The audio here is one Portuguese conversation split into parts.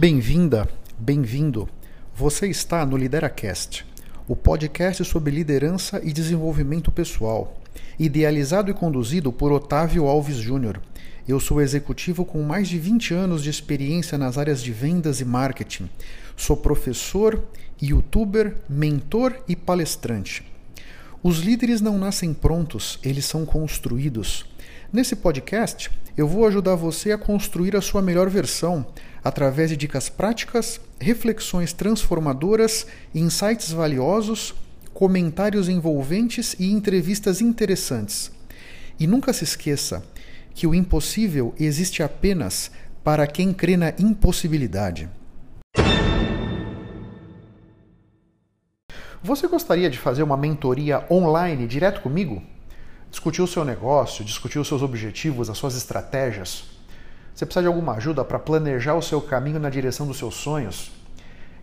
Bem-vinda, bem-vindo. Você está no LideraCast, o podcast sobre liderança e desenvolvimento pessoal, idealizado e conduzido por Otávio Alves Júnior. Eu sou executivo com mais de 20 anos de experiência nas áreas de vendas e marketing. Sou professor, youtuber, mentor e palestrante. Os líderes não nascem prontos, eles são construídos. Nesse podcast, eu vou ajudar você a construir a sua melhor versão através de dicas práticas, reflexões transformadoras, insights valiosos, comentários envolventes e entrevistas interessantes. E nunca se esqueça que o impossível existe apenas para quem crê na impossibilidade. Você gostaria de fazer uma mentoria online direto comigo? Discutir o seu negócio, discutir os seus objetivos, as suas estratégias? Você precisa de alguma ajuda para planejar o seu caminho na direção dos seus sonhos?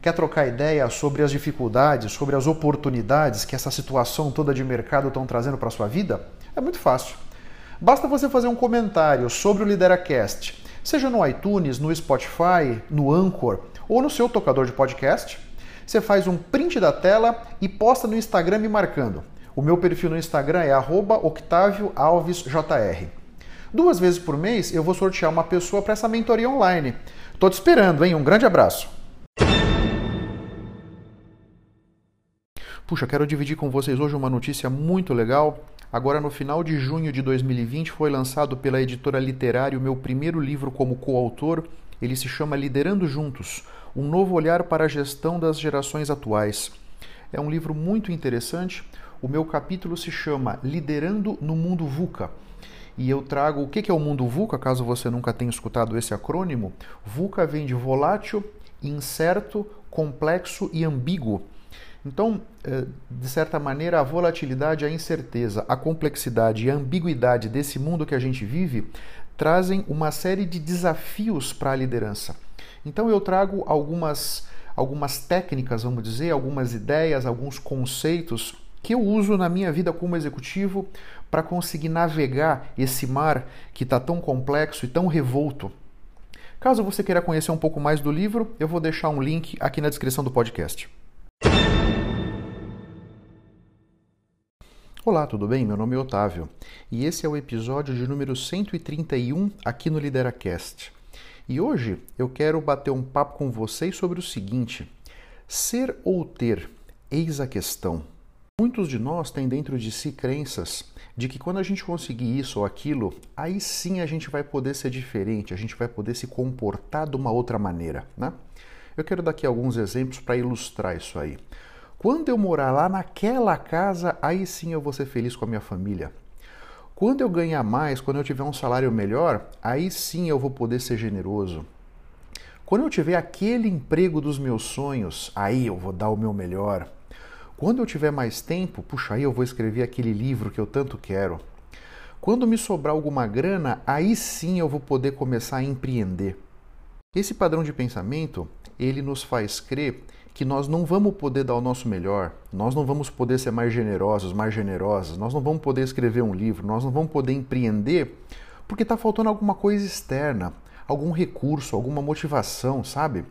Quer trocar ideia sobre as dificuldades, sobre as oportunidades que essa situação toda de mercado estão trazendo para a sua vida? É muito fácil. Basta você fazer um comentário sobre o Lideracast, seja no iTunes, no Spotify, no Anchor ou no seu tocador de podcast. Você faz um print da tela e posta no Instagram me marcando. O meu perfil no Instagram é @octavioalvesjr. Duas vezes por mês eu vou sortear uma pessoa para essa mentoria online. Tô te esperando, hein? Um grande abraço. Puxa, quero dividir com vocês hoje uma notícia muito legal. Agora, no final de junho de 2020, foi lançado pela editora Literário meu primeiro livro como coautor. Ele se chama Liderando Juntos Um Novo Olhar para a Gestão das Gerações Atuais. É um livro muito interessante. O meu capítulo se chama Liderando no Mundo VUCA. E eu trago o que é o mundo VUCA, caso você nunca tenha escutado esse acrônimo. VUCA vem de volátil, incerto, complexo e ambíguo. Então, eh, de certa maneira, a volatilidade, a incerteza, a complexidade e a ambiguidade desse mundo que a gente vive trazem uma série de desafios para a liderança. Então, eu trago algumas, algumas técnicas, vamos dizer, algumas ideias, alguns conceitos que eu uso na minha vida como executivo para conseguir navegar esse mar que está tão complexo e tão revolto. Caso você queira conhecer um pouco mais do livro, eu vou deixar um link aqui na descrição do podcast. Olá, tudo bem? Meu nome é Otávio e esse é o episódio de número 131 aqui no Lideracast. E hoje eu quero bater um papo com vocês sobre o seguinte: ser ou ter, eis a questão. Muitos de nós têm dentro de si crenças de que quando a gente conseguir isso ou aquilo, aí sim a gente vai poder ser diferente, a gente vai poder se comportar de uma outra maneira, né? Eu quero dar aqui alguns exemplos para ilustrar isso aí. Quando eu morar lá naquela casa, aí sim eu vou ser feliz com a minha família. Quando eu ganhar mais, quando eu tiver um salário melhor, aí sim eu vou poder ser generoso. Quando eu tiver aquele emprego dos meus sonhos, aí eu vou dar o meu melhor. Quando eu tiver mais tempo, puxa, aí eu vou escrever aquele livro que eu tanto quero. Quando me sobrar alguma grana, aí sim eu vou poder começar a empreender. Esse padrão de pensamento, ele nos faz crer que nós não vamos poder dar o nosso melhor, nós não vamos poder ser mais generosos, mais generosas, nós não vamos poder escrever um livro, nós não vamos poder empreender porque está faltando alguma coisa externa, algum recurso, alguma motivação, sabe?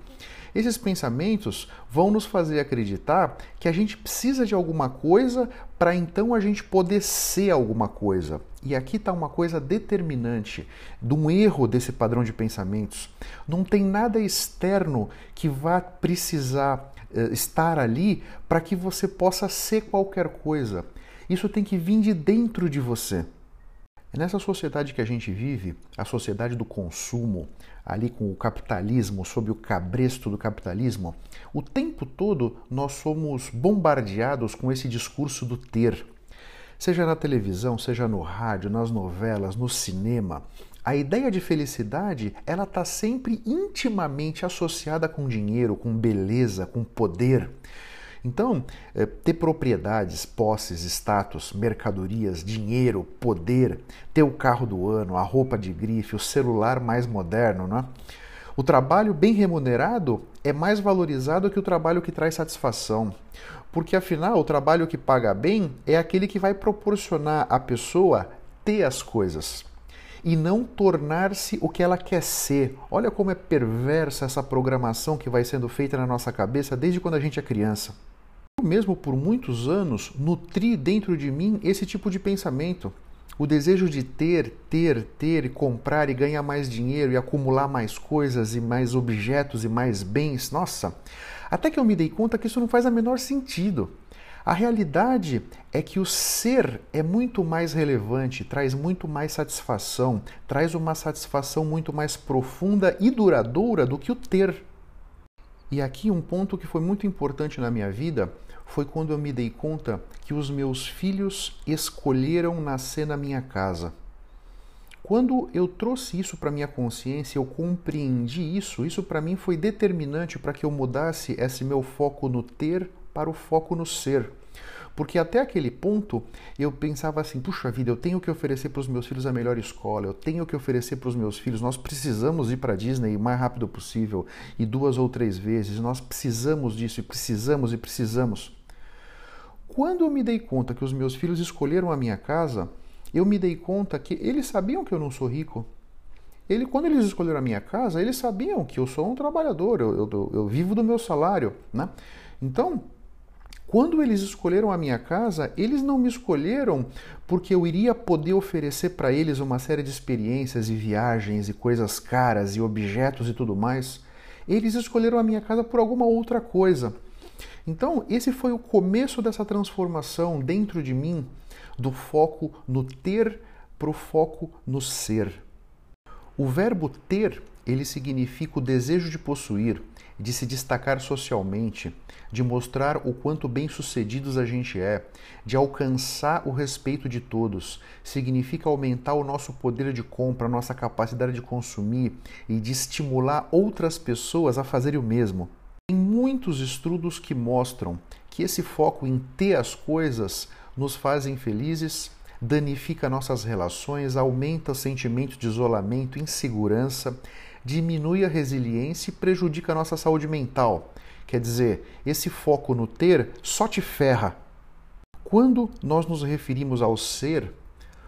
Esses pensamentos vão nos fazer acreditar que a gente precisa de alguma coisa para então a gente poder ser alguma coisa. E aqui está uma coisa determinante de um erro desse padrão de pensamentos. Não tem nada externo que vá precisar eh, estar ali para que você possa ser qualquer coisa. Isso tem que vir de dentro de você. É nessa sociedade que a gente vive, a sociedade do consumo, ali com o capitalismo, sob o cabresto do capitalismo, o tempo todo nós somos bombardeados com esse discurso do ter. Seja na televisão, seja no rádio, nas novelas, no cinema, a ideia de felicidade ela está sempre intimamente associada com dinheiro, com beleza, com poder. Então, é, ter propriedades, posses, status, mercadorias, dinheiro, poder, ter o carro do ano, a roupa de grife, o celular mais moderno, né? O trabalho bem remunerado é mais valorizado que o trabalho que traz satisfação. Porque afinal, o trabalho que paga bem é aquele que vai proporcionar à pessoa ter as coisas. e não tornar-se o que ela quer ser. Olha como é perversa essa programação que vai sendo feita na nossa cabeça desde quando a gente é criança. Mesmo por muitos anos nutri dentro de mim esse tipo de pensamento. O desejo de ter, ter, ter, comprar e ganhar mais dinheiro e acumular mais coisas e mais objetos e mais bens. Nossa, até que eu me dei conta que isso não faz a menor sentido. A realidade é que o ser é muito mais relevante, traz muito mais satisfação, traz uma satisfação muito mais profunda e duradoura do que o ter. E aqui um ponto que foi muito importante na minha vida foi quando eu me dei conta que os meus filhos escolheram nascer na minha casa. Quando eu trouxe isso para minha consciência, eu compreendi isso, isso para mim foi determinante para que eu mudasse esse meu foco no ter para o foco no ser. Porque até aquele ponto eu pensava assim: puxa vida, eu tenho que oferecer para os meus filhos a melhor escola, eu tenho que oferecer para os meus filhos, nós precisamos ir para a Disney o mais rápido possível, e duas ou três vezes, nós precisamos disso, e precisamos e precisamos. Quando eu me dei conta que os meus filhos escolheram a minha casa, eu me dei conta que eles sabiam que eu não sou rico. Ele, quando eles escolheram a minha casa, eles sabiam que eu sou um trabalhador, eu, eu, eu vivo do meu salário. Né? Então, quando eles escolheram a minha casa, eles não me escolheram porque eu iria poder oferecer para eles uma série de experiências e viagens e coisas caras e objetos e tudo mais. Eles escolheram a minha casa por alguma outra coisa. Então, esse foi o começo dessa transformação dentro de mim, do foco no ter para o foco no ser. O verbo ter, ele significa o desejo de possuir, de se destacar socialmente, de mostrar o quanto bem-sucedidos a gente é, de alcançar o respeito de todos. Significa aumentar o nosso poder de compra, nossa capacidade de consumir e de estimular outras pessoas a fazerem o mesmo. Tem muitos estudos que mostram que esse foco em ter as coisas nos fazem felizes, danifica nossas relações, aumenta o sentimento de isolamento, insegurança, diminui a resiliência e prejudica a nossa saúde mental. Quer dizer, esse foco no ter só te ferra. Quando nós nos referimos ao ser,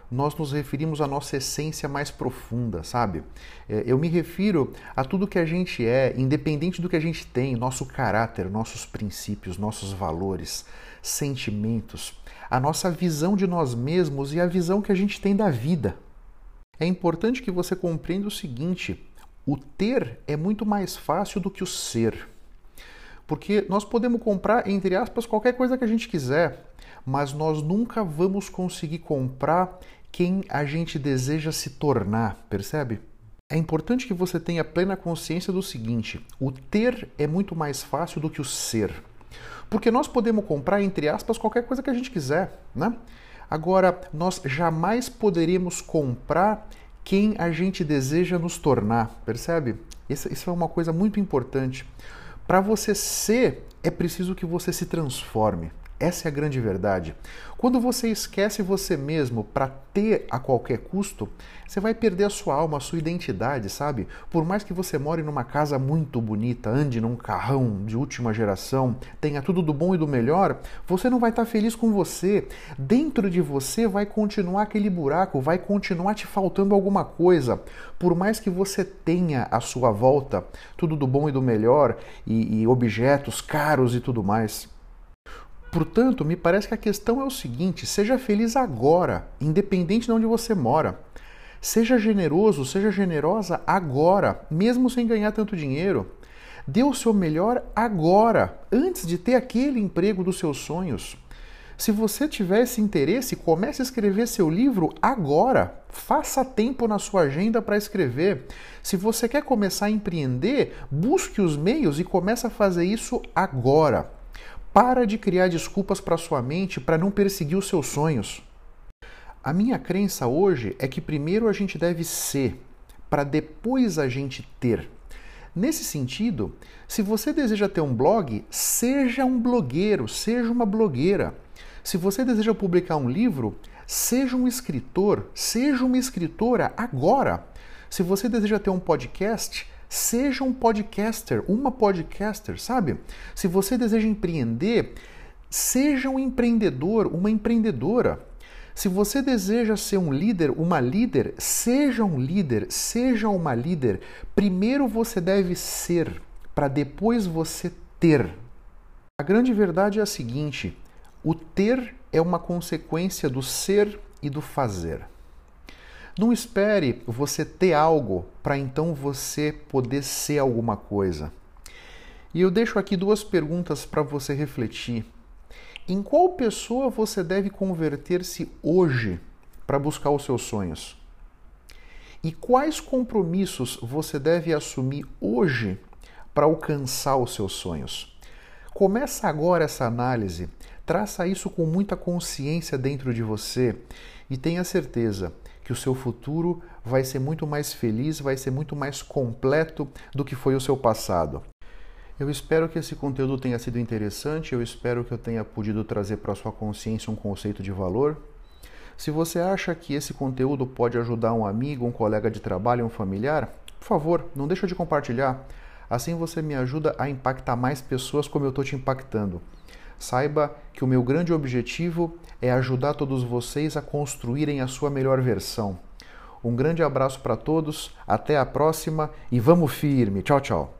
nós nos referimos à nossa essência mais profunda, sabe? É, eu me refiro a tudo que a gente é, independente do que a gente tem, nosso caráter, nossos princípios, nossos valores, sentimentos, a nossa visão de nós mesmos e a visão que a gente tem da vida. É importante que você compreenda o seguinte: o ter é muito mais fácil do que o ser. Porque nós podemos comprar, entre aspas, qualquer coisa que a gente quiser, mas nós nunca vamos conseguir comprar quem a gente deseja se tornar, percebe? É importante que você tenha plena consciência do seguinte: o ter é muito mais fácil do que o ser. Porque nós podemos comprar, entre aspas, qualquer coisa que a gente quiser, né? Agora, nós jamais poderemos comprar quem a gente deseja nos tornar, percebe? Isso, isso é uma coisa muito importante. Para você ser, é preciso que você se transforme. Essa é a grande verdade. Quando você esquece você mesmo para ter a qualquer custo, você vai perder a sua alma, a sua identidade, sabe? Por mais que você more numa casa muito bonita, ande num carrão de última geração, tenha tudo do bom e do melhor, você não vai estar tá feliz com você. Dentro de você vai continuar aquele buraco, vai continuar te faltando alguma coisa. Por mais que você tenha à sua volta tudo do bom e do melhor e, e objetos caros e tudo mais. Portanto, me parece que a questão é o seguinte: seja feliz agora, independente de onde você mora. Seja generoso, seja generosa agora, mesmo sem ganhar tanto dinheiro. Dê o seu melhor agora, antes de ter aquele emprego dos seus sonhos. Se você tiver esse interesse, comece a escrever seu livro agora. Faça tempo na sua agenda para escrever. Se você quer começar a empreender, busque os meios e comece a fazer isso agora. Para de criar desculpas para sua mente para não perseguir os seus sonhos. A minha crença hoje é que primeiro a gente deve ser, para depois a gente ter. Nesse sentido, se você deseja ter um blog, seja um blogueiro, seja uma blogueira. Se você deseja publicar um livro, seja um escritor, seja uma escritora agora. Se você deseja ter um podcast, Seja um podcaster, uma podcaster, sabe? Se você deseja empreender, seja um empreendedor, uma empreendedora. Se você deseja ser um líder, uma líder, seja um líder, seja uma líder. Primeiro você deve ser, para depois você ter. A grande verdade é a seguinte: o ter é uma consequência do ser e do fazer. Não espere você ter algo para então você poder ser alguma coisa. E eu deixo aqui duas perguntas para você refletir. Em qual pessoa você deve converter-se hoje para buscar os seus sonhos? E quais compromissos você deve assumir hoje para alcançar os seus sonhos? Começa agora essa análise, traça isso com muita consciência dentro de você e tenha certeza que o seu futuro vai ser muito mais feliz, vai ser muito mais completo do que foi o seu passado. Eu espero que esse conteúdo tenha sido interessante, eu espero que eu tenha podido trazer para sua consciência um conceito de valor. Se você acha que esse conteúdo pode ajudar um amigo, um colega de trabalho, um familiar, por favor, não deixa de compartilhar. Assim você me ajuda a impactar mais pessoas como eu estou te impactando. Saiba que o meu grande objetivo é ajudar todos vocês a construírem a sua melhor versão. Um grande abraço para todos, até a próxima e vamos firme. Tchau, tchau.